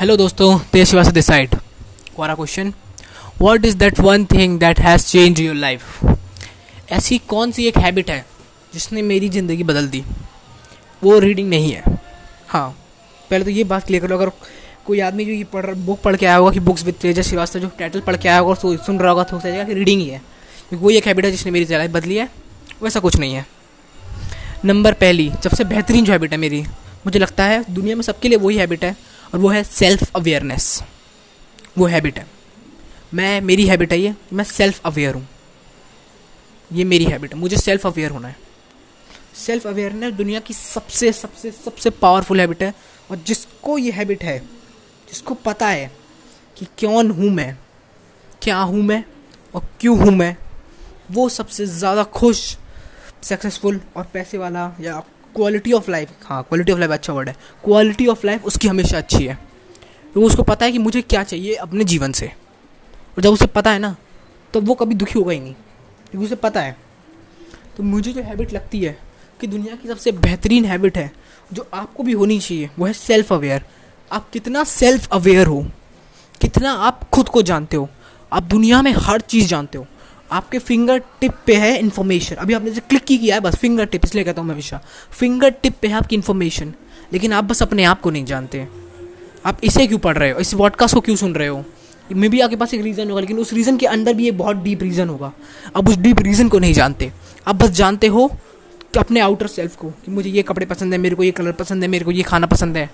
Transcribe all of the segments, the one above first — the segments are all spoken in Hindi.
हेलो दोस्तों तेज डिसाइड हमारा question what is that one thing that has change your life ऐसी कौन सी एक हैबिट है जिसने मेरी ज़िंदगी बदल दी? वो रीडिंग नहीं है। हाँ पहले तो ये बात क्लियर करो अगर कोई आदमी जो ये पढ़ रहा बुक पढ़ के आया होगा कि बुक्स विद तेजस श्रीवास्तव जो टाइटल पढ़ के आया होगा और सुन रहा होगा तो जाएगा कि रीडिंग ही है। क्योंकि वो एक हैबिट है जिसने मेरी लाइफ बदली है, वैसा कुछ नहीं है। नंबर पहली, सबसे बेहतरीन जो हैबिट है मेरी, मुझे लगता है दुनिया में सबके लिए वही हैबिट है और वो है सेल्फ अवेयरनेस वो हैबिट है. मैं, मेरी हैबिट है ये, मैं सेल्फ अवेयर हूँ. ये मेरी हैबिट है. मुझे सेल्फ अवेयर होना है. सेल्फ अवेयरनेस दुनिया की सबसे सबसे सबसे पावरफुल हैबिट है और जिसको ये हैबिट है, जिसको पता है कि कौन हूँ मैं, क्या हूँ मैं और क्यों हूँ मैं, वो सबसे ज़्यादा खुश सक्सेसफुल और पैसे वाला या क्वालिटी ऑफ़ लाइफ हाँ क्वालिटी ऑफ़ लाइफ अच्छा वर्ड है। क्वालिटी ऑफ़ लाइफ उसकी हमेशा अच्छी है। तो उसको पता है कि मुझे क्या चाहिए अपने जीवन से। और जब उसे पता है ना तो वो कभी दुखी होगा ही नहीं। क्योंकि उसे पता है। तो मुझे जो हैबिट लगती है कि दुनिया की सबसे बेहतरीन हैबिट है, जो आपको भी होनी चाहिए, वो है सेल्फ अवेयर आप कितना सेल्फ अवेयर हो, कितना आप खुद को जानते हो। आप दुनिया में हर चीज़ जानते हो। आपके फिंगर टिप पे है इन्फॉर्मेशन अभी आपने जैसे क्लिक ही किया है, बस फिंगर टिप इसलिए कहता हूँ मैं हमेशा. फिंगर टिप पे है आपकी इन्फॉर्मेशन लेकिन आप बस अपने आप को नहीं जानते. आप इसे क्यों पढ़ रहे हो? इस पॉडकास्ट को क्यों सुन रहे हो? मे भी आपके पास एक रीज़न होगा, लेकिन उस रीज़न के अंदर भी एक बहुत डीप रीज़न होगा. आप उस डीप रीज़न को नहीं जानते. आप बस जानते हो अपने आउटर सेल्फ को, कि मुझे ये कपड़े पसंद है, मेरे को ये कलर पसंद है, मेरे को ये खाना पसंद है.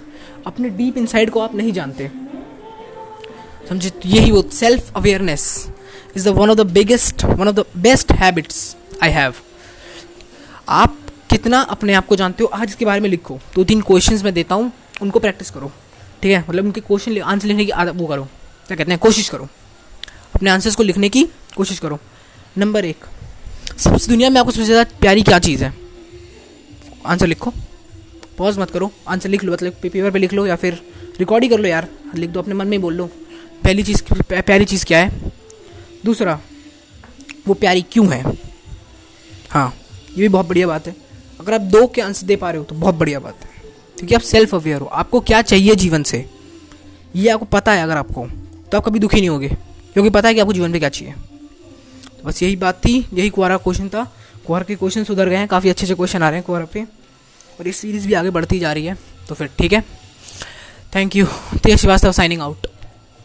अपने डीप इनसाइड को आप नहीं जानते. समझे? यही वो self awareness is the one of the biggest one of the best habits I have आप कितना अपने आप को जानते हो? आज इसके बारे में लिखो। दो तीन क्वेश्चंस मैं देता हूँ, उनको प्रैक्टिस करो। ठीक है? मतलब उनके क्वेश्चन आंसर लिखने की वो करो। क्या कहते हैं? कोशिश करो। अपने आंसर्स को लिखने की कोशिश करो। नंबर एक, सबसे दुनिया में आपको सबसे ज़्यादा प्यारी क्या चीज़ है? आंसर लिखो। पॉज मत करो। आंसर लिख लो मतलब पेपर पे लिख लो या फिर रिकॉर्ड ही कर लो यार। लिख दो, अपने मन में ही बोल लो। पहली चीज़ प्यारी चीज़ क्या है? दूसरा, वो प्यारी क्यों है? हाँ ये भी बहुत बढ़िया बात है। अगर आप दो के आंसर दे पा रहे हो तो बहुत बढ़िया बात है। क्योंकि आप सेल्फ अवेयर हो। आपको क्या चाहिए जीवन से? ये आपको पता है अगर आपको तो आप कभी दुखी नहीं होगे। क्योंकि पता है कि आपको जीवन में क्या चाहिए। तो बस यही बात थी, यही कुआरा क्वेश्चन था। कुआर के क्वेश्चन सुधर गए हैं, काफ़ी अच्छे अच्छे क्वेश्चन आ रहे हैं कुआरा पे। और ये सीरीज़ भी आगे बढ़ती जा रही है। तो फिर ठीक है। Thank you Tej Srivastava signing out